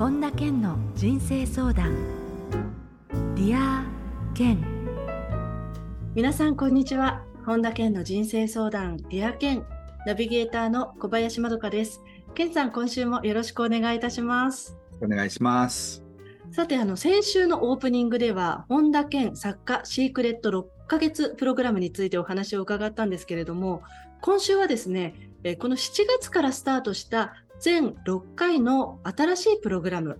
本田健の人生相談。 Dear Ken。皆さんこんにちは。本田健の人生相談 Dear Ken。ナビゲーターの小林まどかです。健さん今週もよろしくお願いいたします。お願いします。さてあの先週のオープニングでは本田健作家シークレット6ヶ月プログラムについてお話を伺ったんですけれども今週はですねこの7月からスタートした全6回の新しいプログラム、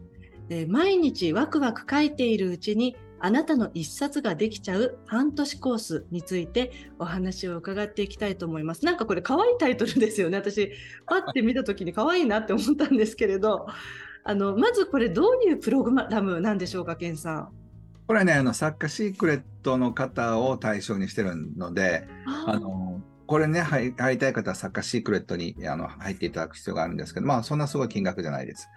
毎日ワクワク書いているうちにあなたの一冊ができちゃう半年コースについてお話を伺っていきたいと思います。なんかこれ可愛いタイトルですよね。私、パッて見た時に可愛いなって思ったんですけれど、あの、まずこれどういうプログラムなんでしょうか、ケンさん。これね、あの、作家シークレットの方を対象にしてるので、あの、これね、入りたい方は作家シークレットにあの入っていただく必要があるんですけど、まあ、そんなすごい金額じゃないです。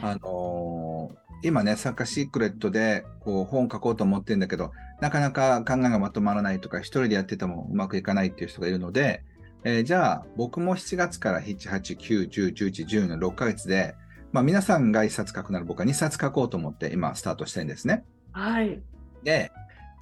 あのー、今ね、作家シークレットでこう本書こうと思ってるんだけど、なかなか考えがまとまらないとか、一人でやっててもうまくいかないっていう人がいるので、えー、じゃあ、僕も7月から7、8、9、10、11、12の6ヶ月で、まあ、皆さんが1冊書くなら僕は2冊書こうと思って今スタートしてるんですね。はい。で、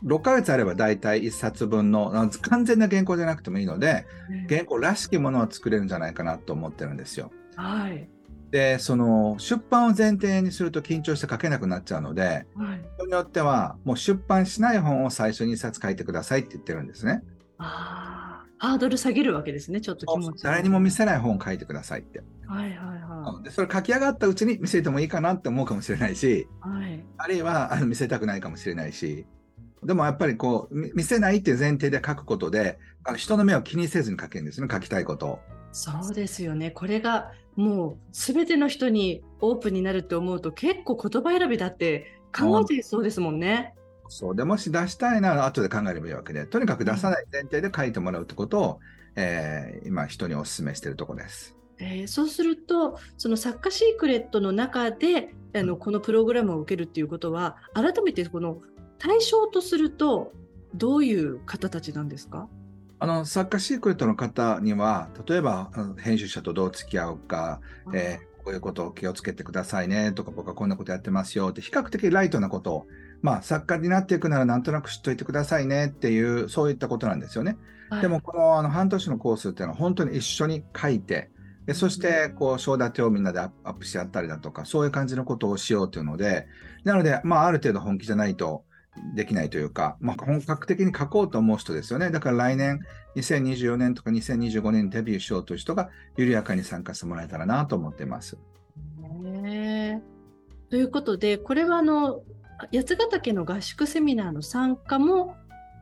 6ヶ月あれば大体1冊分の完全な原稿じゃなくてもいいので、原稿らしきものを作れるんじゃないかなと思ってるんですよ。はい。で、その出版を前提にすると緊張して書けなくなっちゃうので、はい、人によってはもう出版しない本を最初に1冊書いてくださいって言ってるんですね。ああ、ハードル下げるわけですね、ちょっと気持ち。誰にも見せない本を書いてくださいって。はいはいはい。で、それ書き上がったうちに見せてもいいかなって思うかもしれないし、はい、あるいはあの見せたくないかもしれないし、でもやっぱりこう、見せないっていう前提で書くことで、人の目を気にせずに書けるんですね、書きたいことを。そうですよね。これがもう全ての人にオープンになるって思うと結構言葉選びだって考えてそうですもんね。そうでもし出したいなら後で考えればいいわけで、とにかく出さない前提で書いてもらうってことを、えー、今人にお勧めしているところです。えー、そうするとその作家シークレットの中であのこのプログラムを受けるっていうことは改めてこの対象とするとどういう方たちなんですか？あの作家シークレットの方には例えば編集者とどう付き合うか、えー、こういうことを気をつけてくださいねとか僕はこんなことやってますよって比較的ライトなことを、まあ、作家になっていくならなんとなく知っといてくださいねっていうそういったことなんですよね。はい、でもこのあの半年のコースっていうのは本当に一緒に書いてでそして、こう、章立てをみんなでアップし合ったりだとか、そういう感じのことをしようというので、なので、まあ、ある程度本気じゃないと、できないというか、まあ、本格的に書こうと思う人ですよね。だから来年、2024年とか2025年にデビューしようという人が緩やかに参加してもらえたらなと思っています。ねということで、これはあの八ヶ岳の合宿セミナーの参加も、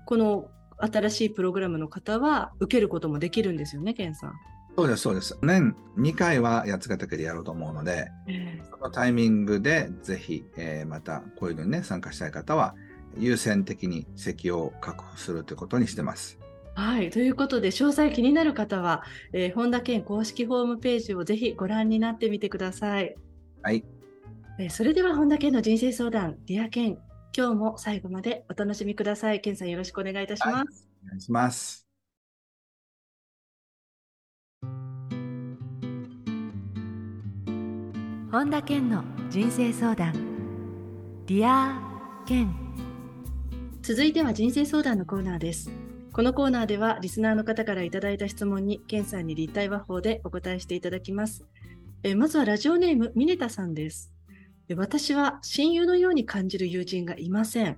この新しいプログラムの方は受けることもできるんですよね、ケンさん。そうです、そうです。年2回は八ヶ岳でやろうと思うので、えー、そのタイミングでぜひ、えー、またこういうのにね、参加したい方は、優先的に席を確保するということにしてます。はい。ということで、詳細気になる方は、えー、本田健公式ホームページをぜひご覧になってみてください。はい。えー、それでは、本田健の人生相談、 Dear Ken、今日も最後までお楽しみください。健さんよろしくお願いいたします。はい、お願いします。本田健の人生相談、 Dear Ken。続いては人生相談のコーナーです。このコーナーではリスナーの方からいただいた質問にケンさんに立体話法でお答えしていただきます。えまずはラジオネームミネタさんです。私は親友のように感じる友人がいません。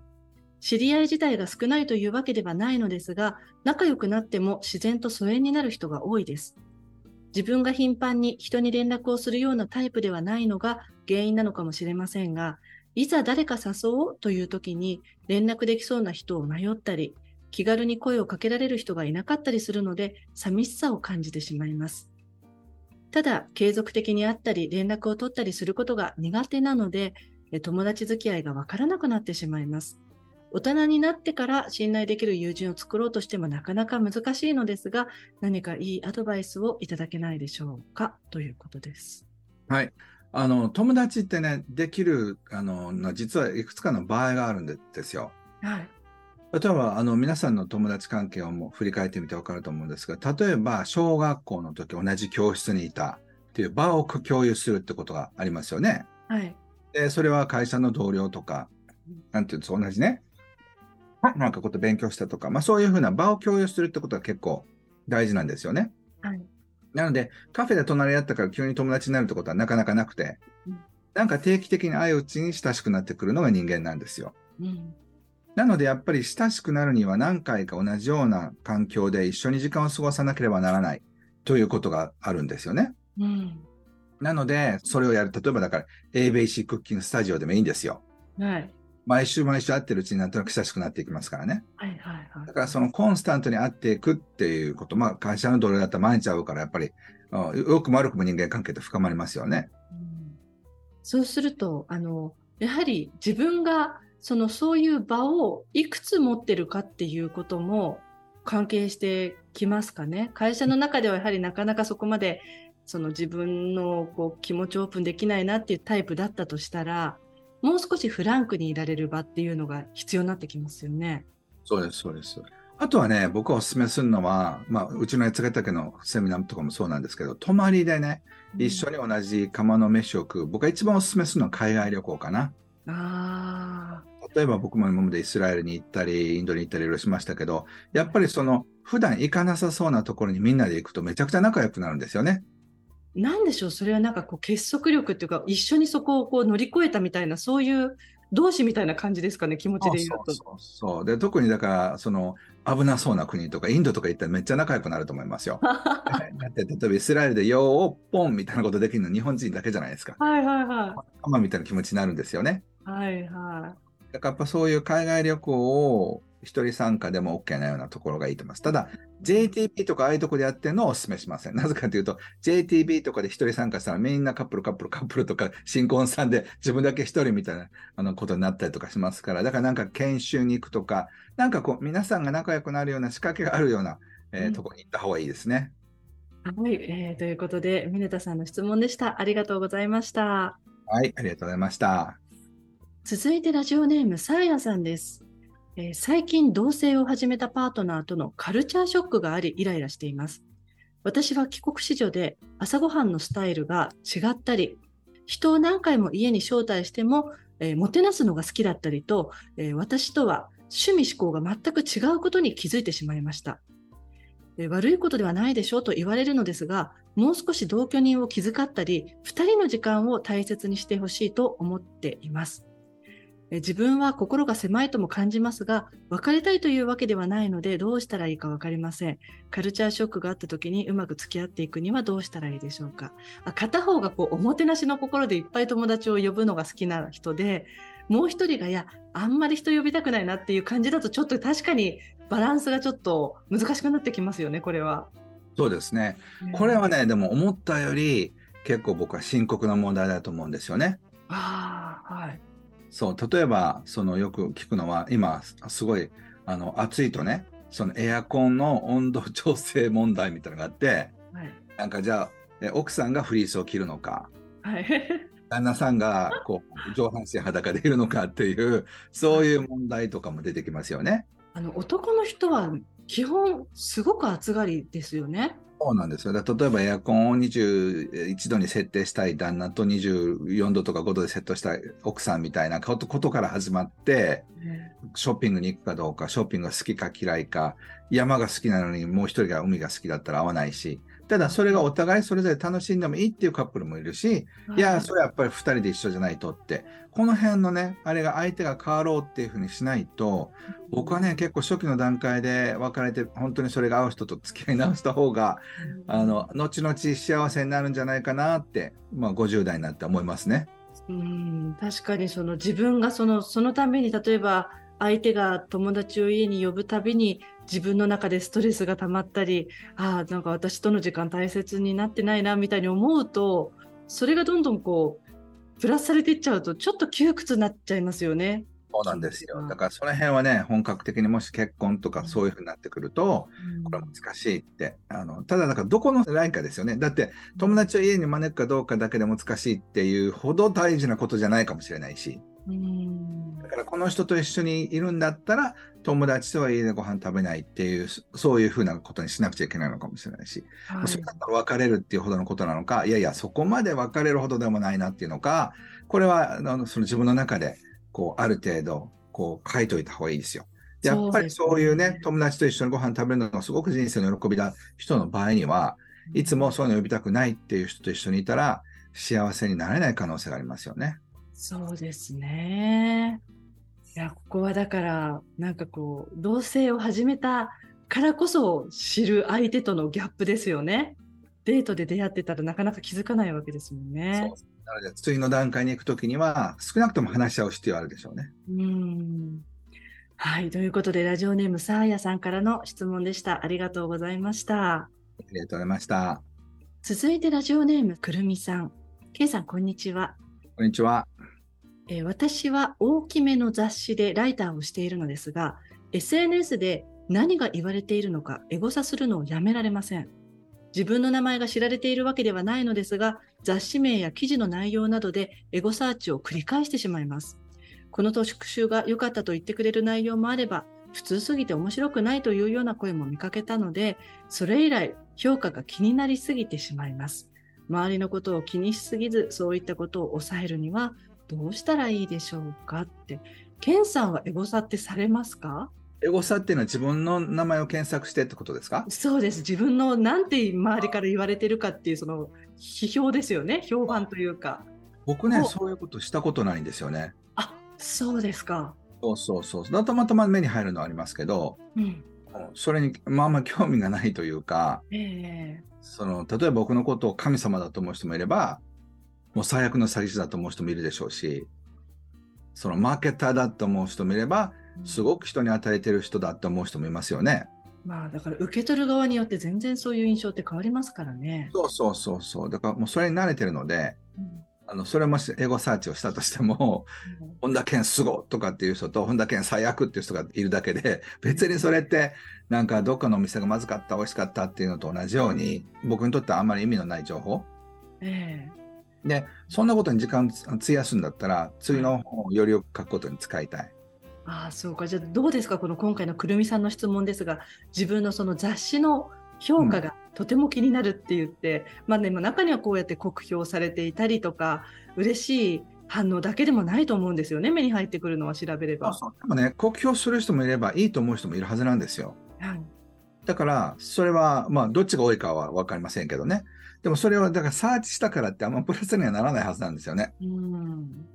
知り合い自体が少ないというわけではないのですが、仲良くなっても自然と疎遠になる人が多いです。自分が頻繁に人に連絡をするようなタイプではないのが原因なのかもしれませんが、いざ誰か誘おうという時に連絡できそうな人を迷ったり、気軽に声をかけられる人がいなかったりするので、寂しさを感じてしまいます。ただ、継続的に会ったり連絡を取ったりすることが苦手なので、友達付き合いがわからなくなってしまいます。大人になってから信頼できる友人を作ろうとしてもなかなか難しいのですが、何かいいアドバイスをいただけないでしょうかということです。はい。あの、友達ってね、できる、あの、実はいくつかの場合があるんですよ。はい。例えば、あの、皆さんの友達関係をも振り返ってみてわかると思うんですが、例えば、小学校の時同じ教室にいたっていう場を共有するってことがありますよね。はい。で、それは会社の同僚とか、なんていうんですか、同じね、なんかこと勉強したとか、まあそういうふうな場を共有するってことは結構大事なんですよね。はい。なので、カフェで隣り合ったから急に友達になるってことはなかなかなくて、うんなんか定期的に相打ちに親しくなってくるのが人間なんですよ。うん。なので、やっぱり親しくなるには何回か同じような環境で一緒に時間を過ごさなければならないということがあるんですよね。うん。なので、それをやる。例えばだから、ABC クッキングスタジオでもいいんですよ。はい。毎週毎週会ってるうちになんとなく親しくなっていきますからね。はいはいはい。だからそのコンスタントに会っていくっていうこと、まあ会社の同僚だったら毎日会うからやっぱり、うんよくも悪くも人間関係って深まりますよね。うんそうすると、あの、やはり自分が、その、そういう場をいくつ持ってるかっていうことも関係してきますかね。会社の中ではやはりなかなかそこまで、その自分のこう気持ちをオープンできないなっていうタイプだったとしたら、もう少しフランクにいられる場っていうのが必要になってきますよね。そうです、そうです。あとはね、僕がお勧めするのは、まあ、うちの八ヶ岳のセミナーとかもそうなんですけど、泊まりでね、一緒に同じ釜の飯を食う。僕が一番お勧めするのは海外旅行かな。あ例えば僕も今までイスラエルに行ったり、インドに行ったりいろいろしましたけど、やっぱりその、普段行かなさそうなところにみんなで行くとめちゃくちゃ仲良くなるんですよね。あ、なんでしょう、それはなんかこう結束力っていうか、一緒にそこをこう乗り越えたみたいな、そういう同志みたいな感じですかね、気持ちで言うと。そうそうそうで特にだからその危なそうな国とかインドとか行ったらめっちゃ仲良くなると思いますよ。だって例えばイスラエルで「よーポン」みたいなことできるの日本人だけじゃないですか。はいはいはマみたいな気持ちになるんですよね。い。はいはだからやっぱそういう海外旅行を一人参加でも OK なようなところがいいと思います。ただ JTB とかああいうところでやってるのをお勧めしません。なぜかというと JTB とかで一人参加したらみんなカップルカップルカップルとか新婚さんで自分だけ一人みたいなあのことになったりとかしますから、だからなんか研修に行くとか、なんかこう皆さんが仲良くなるような仕掛けがあるような、えーうんところに行った方がいいですね。はい、えーということで、ミネタさんの質問でした。ありがとうございました。はい、ありがとうございました。続いてラジオネーム、サーヤさんです。えー最近同棲を始めたパートナーとのカルチャーショックがありイライラしています。私は帰国子女で朝ごはんのスタイルが違ったり、人を何回も家に招待しても、えーもてなすのが好きだったりと、えー私とは趣味思考が全く違うことに気づいてしまいました。えー悪いことではないでしょうと言われるのですが、もう少し同居人を気遣ったり、二人の時間を大切にしてほしいと思っています。え自分は心が狭いとも感じますが、別れたいというわけではないので、どうしたらいいか分かりません。カルチャーショックがあった時にうまく付き合っていくにはどうしたらいいでしょうか。あ片方がこうおもてなしの心でいっぱい友達を呼ぶのが好きな人で、もう一人がいや、あんまり人呼びたくないなっていう感じだと、ちょっと確かにバランスがちょっと難しくなってきますよね、これは。そうですね。これはね、でも思ったより結構僕は深刻な問題だと思うんですよね。ああ、はい。そう、例えば、そのよく聞くのは、今、すごい、あの、暑いとね、そのエアコンの温度調整問題みたいなのがあって、はい。なんかじゃあ、え奥さんがフリースを着るのか、はい。旦那さんがこう上半身裸でいるのかっていう、そういう問題とかも出てきますよね。あの男の人は基本すごく暑がりですよね。そうなんですよ。例えばエアコンを21度に設定したい旦那と24度とか5度でセットしたい奥さんみたいなことことから始まって、ショッピングに行くかどうか、ショッピングが好きか嫌いか、山が好きなのにもう一人が海が好きだったら合わないし、ただそれがお互いそれぞれ楽しんでもいいっていうカップルもいるし、いや、それはやっぱり2人で一緒じゃないとって、この辺のね、あれが相手が変わろうっていうふうにしないと、僕はね、結構初期の段階で別れて、本当にそれが合う人と付き合い直した方が、あの、後々幸せになるんじゃないかなって、まあ50代になって思いますね。うん、確かにその自分がそのそのために例えば相手が友達を家に呼ぶたびに自分の中でストレスが溜まったりああなんか私との時間大切になってないなみたいに思うとそれがどんどんこうプラスされていっちゃうとちょっと窮屈になっちゃいますよね。そうなんですよ。うんだからその辺はね、本格的にもし結婚とかそういうふうになってくると、これは難しいって。あの、ただだからどこのラインかですよね。だって友達を家に招くかどうかだけで難しいっていうほど大事なことじゃないかもしれないし。うん。だからこの人と一緒にいるんだったら、友達とは家でご飯食べないっていう、そういうふうなことにしなくちゃいけないのかもしれないし、はい、それだったら別れるっていうほどのことなのか、いやいや、そこまで別れるほどでもないなっていうのか、これはあのその自分の中で、こう、ある程度、こう、書いといた方がいいですよ。やっぱりそういうね、友達と一緒にご飯食べるのがすごく人生の喜びだ人の場合には、いつもそういうの呼びたくないっていう人と一緒にいたら、幸せになれない可能性がありますよね。そうですね。いや、ここはだから、なんかこう、同棲を始めたからこそ知る相手とのギャップですよね。デートで出会ってたらなかなか気づかないわけですもんね。なので、次の段階に行くときには、少なくとも話し合う必要あるでしょうね。うんはい。ということで、ラジオネームサーヤさんからの質問でした。ありがとうございました。ありがとうございました。続いて、ラジオネームくるみさん。けいさん、こんにちは。こんにちは。えー、私は大きめの雑誌でライターをしているのですが、SNS で何が言われているのかエゴサするのをやめられません。自分の名前が知られているわけではないのですが、雑誌名や記事の内容などでエゴサーチを繰り返してしまいます。この特集が良かったと言ってくれる内容もあれば、普通すぎて面白くないというような声も見かけたので、それ以来評価が気になりすぎてしまいます。周りのことを気にしすぎず、そういったことを抑えるにはどうしたらいいでしょうかって。ケンさんはエゴサってされますか？エゴサっていうのは自分の名前を検索してってことですか？そうです。自分のなんて周りから言われてるかっていうその批評ですよね。評判というか。僕ね、そういうことしたことないんですよね。そうですか。そうそうそう。だたまたま目に入るのはありますけど、うん、それにまあまあ興味がないというか、えー、その例えば僕のことを神様だと思う人もいれば、もう最悪の詐欺師だと思う人もいるでしょうし、そのマーケターだと思う人もいれば、すごく人に与えてる人だと思う人もいますよね。まあだから受け取る側によって全然そういう印象って変わりますからね。そうそうそうそう。だからもうそれに慣れてるので、うんあのそれもしエゴサーチをしたとしても、本田健すごとかっていう人と、本田健最悪っていう人がいるだけで、別にそれって、なんかどっかのお店がまずかった、美味しかったっていうのと同じように、僕にとってはあんまり意味のない情報。えー、で、そんなことに時間費やすんだったら、次の本をよりよく書くことに使いたい。ああ、そうか。じゃあどうですか？この今回のくるみさんの質問ですが、自分のその雑誌の評価がとても気になるって言って、うん、まあね、中にはこうやって酷評されていたりとか、嬉しい反応だけでもないと思うんですよね、目に入ってくるのは調べれば。そうそうでもね、酷評する人もいれば、いいと思う人もいるはずなんですよ。はい、だから、それは、まあ、どっちが多いかは分かりませんけどね。でもそれを、だからサーチしたからってあんまプラスにはならないはずなんですよね。うん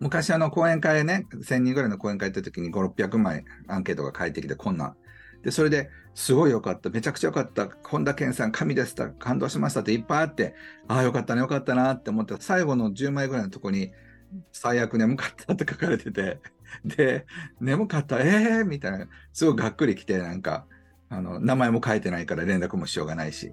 昔あの講演会ね、1000人ぐらいの講演会行った時に5、600枚アンケートが返ってきて、こんなで、それですごい良かった、めちゃくちゃ良かった、本田健さん、神でした、感動しましたっていっぱいあって、ああ、よかったね、よかったなって思って、最後の10枚ぐらいのとこに、最悪眠かったって書かれてて、で、眠かった、えーみたいな、すごいがっくりきて、なんか、あの、名前も書いてないから連絡もしようがないし。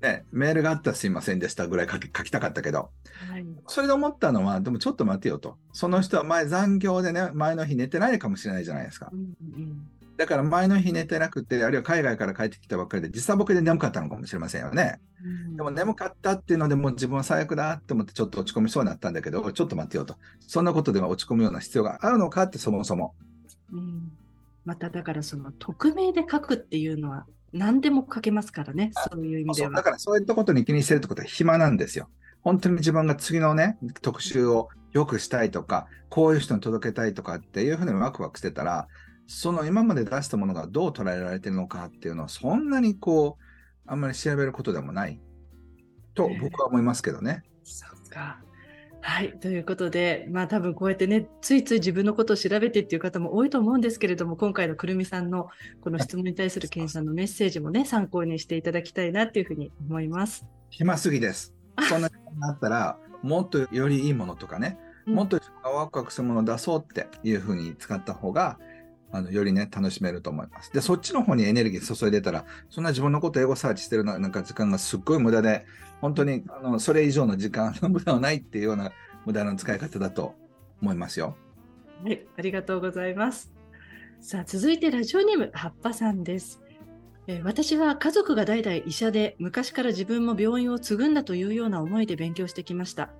ね、メールがあったらすいませんでしたぐらい書き書きたかったけど、はい、それで思ったのは、でもちょっと待てよと。その人は前残業でね、前の日寝てないかもしれないじゃないですか。うんうんだから前の日寝てなくて、あるいは海外から帰ってきたばっかりで、時差ボケで眠かったのかもしれませんよね。うん、でも眠かったっていうので、もう自分は最悪だって思ってちょっと落ち込みそうになったんだけど、ちょっと待ってよと。そんなことでは落ち込むような必要があるのかって、そもそも。うん、まただからその匿名で書くっていうのは何でも書けますからね、そういう意味では。だからそういったことに気にしてるってことは暇なんですよ。本当に自分が次のね、特集を良くしたいとか、こういう人に届けたいとかっていうふうにワクワクしてたら、その今まで出したものがどう捉えられてるのかっていうのは、そんなにこう、あんまり調べることでもないと僕は思いますけどね。えー、そうか。はい。ということで、まあ多分こうやってね、ついつい自分のことを調べてっていう方も多いと思うんですけれども、今回のくるみさんのこの質問に対するケンさんのメッセージもね、参考にしていただきたいなっていうふうに思います。暇すぎです。そんなになったら、もっとよりいいものとかね、もっとワクワクするものを出そうっていうふうに使った方が、あのよりね、楽しめると思います。で、そっちの方にエネルギー注いでたら、そんな自分のこと英語サーチしてるなんか時間がすっごい無駄で、本当にあのそれ以上の時間の無駄はないっていうような無駄な使い方だと思いますよ。はい、ありがとうございます。さあ、続いてラジオネーム、はっぱさんです。え私は家族が代々医者で昔から自分も病院を継ぐんだというような思いで勉強してきました。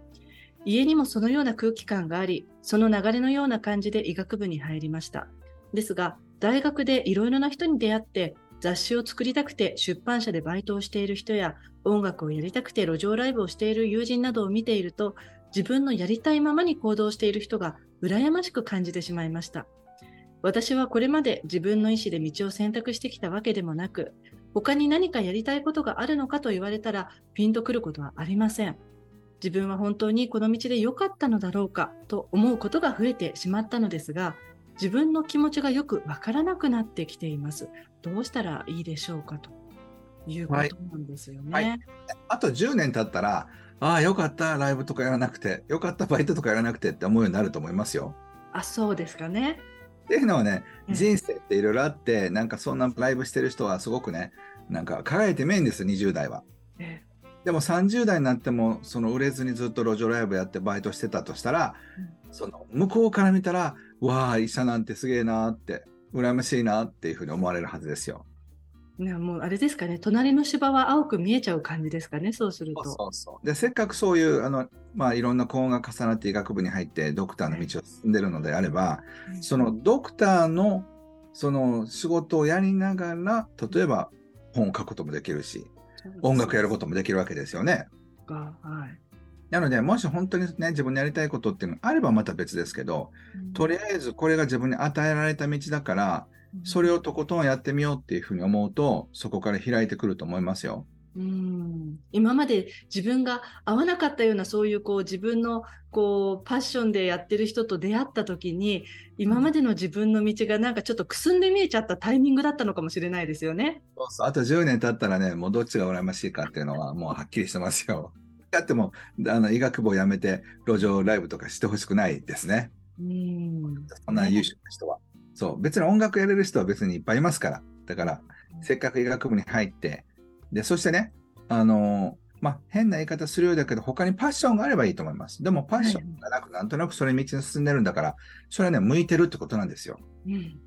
家にもそのような空気感があり、その流れのような感じで医学部に入りました。ですが、大学でいろいろな人に出会って、雑誌を作りたくて出版社でバイトをしている人や、音楽をやりたくて路上ライブをしている友人などを見ていると、自分のやりたいままに行動している人が羨ましく感じてしまいました。私はこれまで自分の意思で道を選択してきたわけでもなく、他に何かやりたいことがあるのかと言われたらピンとくることはありません。自分は本当にこの道で良かったのだろうかと思うことが増えてしまったのですが、自分の気持ちがよくわからなくなってきています。どうしたらいいでしょうかということなんですよね。はいはい、あと10年経ったら、ああ、よかった、ライブとかやらなくて、よかった、バイトとかやらなくてって思うようになると思いますよ。あ、そうですかね。っていうのはね、人生っていろいろあって、なんかそんなライブしてる人はすごくね、なんか輝いてメインです、20代は。でも30代になっても、その売れずにずっと路上ライブやってバイトしてたとしたら、うん、その向こうから見たら、わあ、医者なんてすげえなって、羨ましいなっていうふうに思われるはずですよ。ね、もうあれですかね、隣の芝は青く見えちゃう感じですかね、そうすると。そうそうで、せっかくそういうあの、まあ、いろんな高音が重なって医学部に入ってドクターの道を進んでるのであれば、そのドクターのその仕事をやりながら、例えば本を書くこともできるし、音楽やることもできるわけですよね。はい、なので、もし本当にね、自分のやりたいことっていうのがあればまた別ですけど、うん、とりあえずこれが自分に与えられた道だから、それをとことんやってみようっていうふうに思うと、そこから開いてくると思いますよ。うん今まで自分が合わなかったようなそういうこう自分のこうパッションでやってる人と出会った時に今までの自分の道がなんかちょっとくすんで見えちゃったタイミングだったのかもしれないですよね。そうそうあと10年経ったらねもうどっちが羨ましいかっていうのはもうはっきりしてますよ。だってもあの医学部を辞めて路上ライブとかしてほしくないですね。うんそんな優秀な人は。そう、別に音楽やれる人は別にいっぱいいますから。だから、せっかく医学部に入って、で、そしてね、あのー、まあ、変な言い方するようだけど、他にパッションがあればいいと思います。でも、パッションがなく、なんとなくそれ道に進んでるんだから、それはね、向いてるってことなんですよ。うん。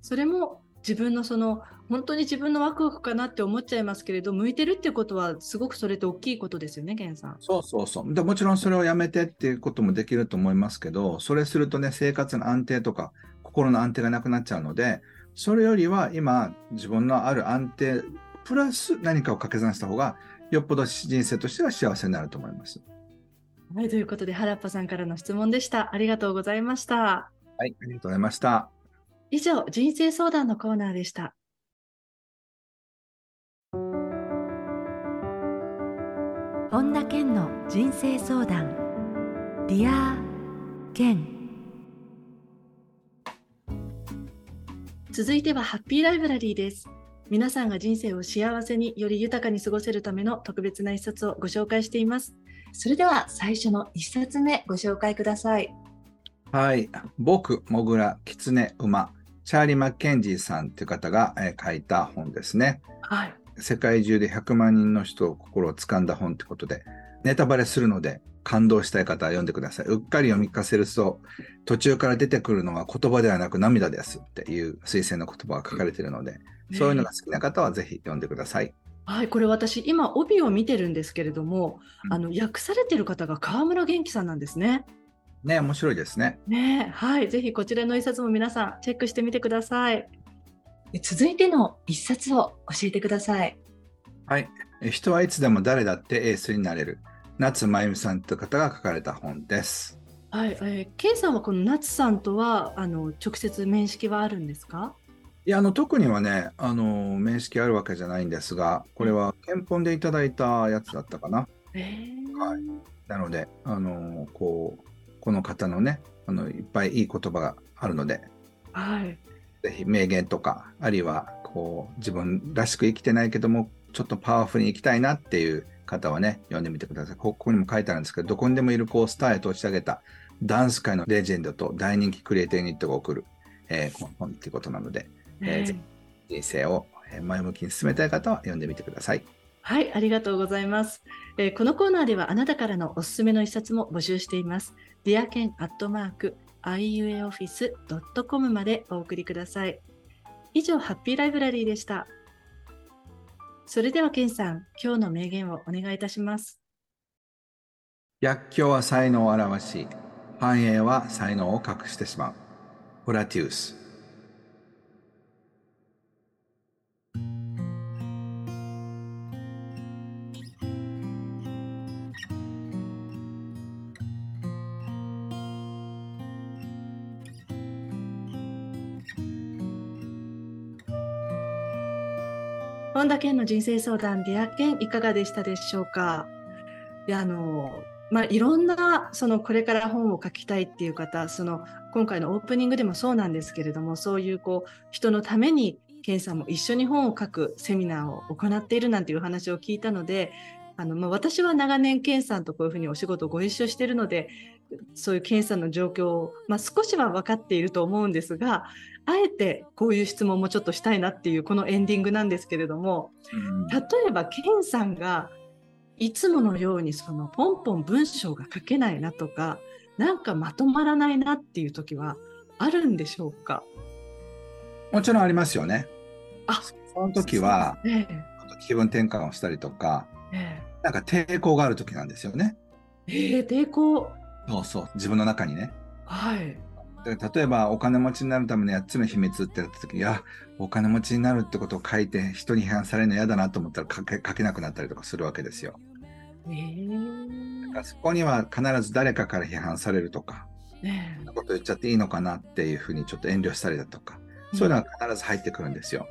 それも自分のその、本当に自分のワクワクかなって思っちゃいますけれど、向いてるってことは、すごくそれって大きいことですよね、源さん。そうそうそう。でもちろんそれをやめてっていうこともできると思いますけど、それするとね、生活の安定とか、心の安定がなくなっちゃうので、それよりは今、自分のある安定、プラス何かを掛け算した方が、よっぽど人生としては幸せになると思います。はい、ということで、原っぱさんからの質問でした。ありがとうございました。はい、ありがとうございました。以上、人生相談のコーナーでした。本田健の人生相談。 Dear Ken続いてはハッピーライブラリーです。皆さんが人生を幸せにより豊かに過ごせるための特別な一冊をご紹介しています。それでは最初の一冊目ご紹介ください。はい。僕、モグラ、キツネ、馬、チャーリー・マッケンジーさんという方が、えー、書いた本ですね。はい。世界中で100万人の人を心を掴んだ本ってことで、ネタバレするので、感動したい方は読んでください。うっかり読み聞かせると、途中から出てくるのは言葉ではなく涙ですっていう推薦の言葉が書かれているので、そういうのが好きな方はぜひ読んでください。はい、これ私、今、帯を見てるんですけれども、うん、あの訳されてる方が川村元気さんなんですね。ね、面白いですね。ね、はい、ぜひこちらの一冊も皆さんチェックしてみてください。続いての一冊を教えてください。はい、人はいつでも誰だってエースになれる。夏真由美さんという方が書かれた本です。はい、えー、ケンさんはこの夏さんとはあの直接面識はあるんですか？いやあの特にはねあの面識あるわけじゃないんですがこれは憲本でいただいたやつだったかな。えー、はい、なのであのこうこの方のねあのいっぱいいい言葉があるので、はい、ぜひ名言とかあるいはこう自分らしく生きてないけどもちょっとパワフルに生きたいなっていう方はね、読んでみてください。ここにも書いてあるんですけど、どこにでもいるこうスターへと押し上げたダンス界のレジェンドと大人気クリエイティブユニットが送る、えー、本っていうことなので、えー、人生を前向きに進めたい方は読んでみてください。はい、ありがとうございます。えー、このコーナーではあなたからのおすすめの一冊も募集しています。ディアケンアットマーク iuaoffice.com までお送りください。以上、ハッピーライブラリーでした。それでは、ケンさん、今日の名言をお願いいたします。逆境は才能を表し、繁栄は才能を隠してしまう。ホラティウス。本田健の人生相談デア健いかがでしたでしょうか？いやあのまあ、いろんなそのこれから本を書きたいっていう方その今回のオープニングでもそうなんですけれどもそういうこう人のために健さんも一緒に本を書くセミナーを行っているなんていう話を聞いたのであの、まあ、私は長年健さんとこういうふうにお仕事をご一緒しているのでそういう健さんの状況を、まあ、少しは分かっていると思うんですがあえてこういう質問もちょっとしたいなっていうこのエンディングなんですけれども、例えば健さんがいつものようにそのポンポン文章が書けないなとか、なんかまとまらないなっていう時はあるんでしょうか？もちろんありますよね。あその時は、ええ、気分転換をしたりとか、ええ、なんか抵抗がある時なんですよね。ええー、抵抗そうそう、自分の中にね。はい。例えばお金持ちになるための8つの秘密ってやった時いやお金持ちになるってことを書いて人に批判されるの嫌だなと思ったら書け書けなくなったりとかするわけですよ。えー、そこには必ず誰かから批判されるとか、ね、そんなこと言っちゃっていいのかなっていうふうにちょっと遠慮したりだとか、うん、そういうのは必ず入ってくるんですよ。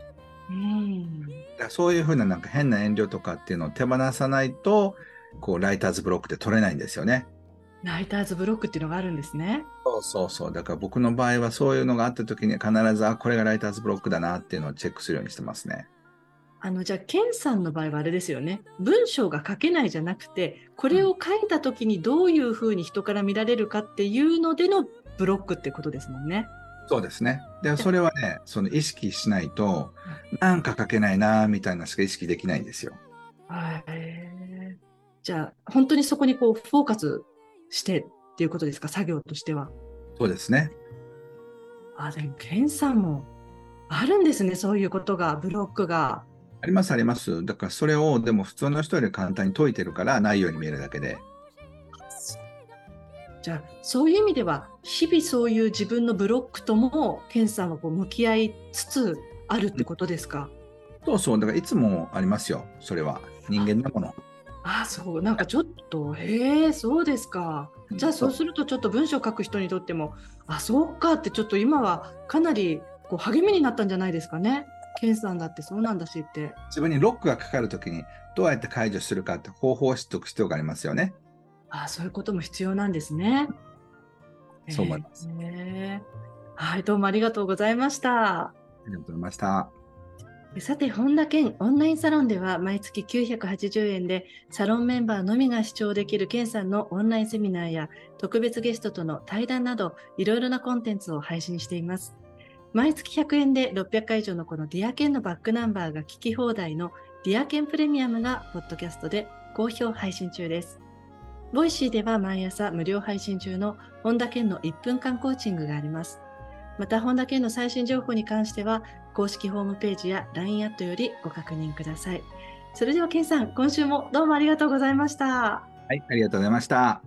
うん、だからそういうふうななんか変な遠慮とかっていうのを手放さないとこうライターズブロックって取れないんですよね。ライターズブロックっていうのがあるんですね。そうそうそう。だから僕の場合はそういうのがあった時に必ず、あ、これがライターズブロックだなっていうのをチェックするようにしてますね。あの、じゃあ、ケンさんの場合はあれですよね。文章が書けないじゃなくて、これを書いた時にどういうふうに人から見られるかっていうのでのブロックってことですもんね。そうですね。で、それはね、その意識しないと、なんか書けないな、みたいなしか意識できないんですよ。はい。じゃあ、本当にそこにこう、フォーカスしてっていうことですか、作業としては。そうですね。あ、でも、ケンさんもあるんですね、そういうことが、ブロックが。あります、あります。だから、それを、でも、普通の人より簡単に解いてるから、ないように見えるだけで。じゃあ、そういう意味では、日々そういう自分のブロックとも、ケンさんはこう向き合いつつあるってことですか、そうそう、だからいつもありますよ、それは。人間のもの。あそうなんかちょっとへえそうですか。じゃあそうするとちょっと文章を書く人にとってもあそうかってちょっと今はかなりこう励みになったんじゃないですかね。ケンさんだってそうなんだしって。自分にロックがかかるときにどうやって解除するかって方法を知っておく必要がありますよね。あそういうことも必要なんですね。そう思います、えー、はいどうもありがとうございました。ありがとうございましたさて、本田健オンラインサロンでは毎月980円でサロンメンバーのみが視聴できる健さんのオンラインセミナーや特別ゲストとの対談などいろいろなコンテンツを配信しています。毎月100円で600回以上のこの Dear Kenのバックナンバーが聞き放題の Dear Kenプレミアムがポッドキャストで好評配信中です。 Voicy では毎朝無料配信中の本田健の1分間コーチングがあります。また、本田健の最新情報に関しては、公式ホームページや LINE アットよりご確認ください。それでは、健さん、今週もどうもありがとうございました。はい、ありがとうございました。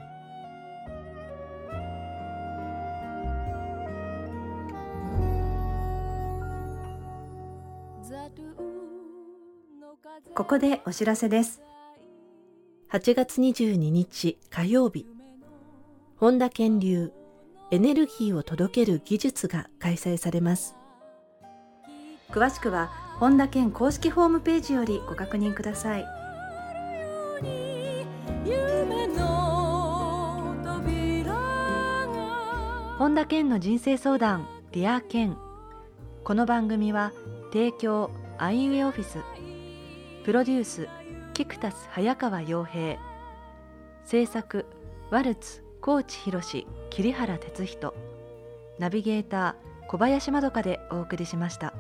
ここでお知らせです。8月22日火曜日、本田健流エネルギーを届ける技術が開催されます。詳しくは本田健公式ホームページよりご確認ください。本田健の人生相談 Dear Kenこの番組は提供アイウェイオフィスプロデュースキクタス早川洋平制作ワルツ高知博桐原哲人ナビゲーター小林まどかでお送りしました。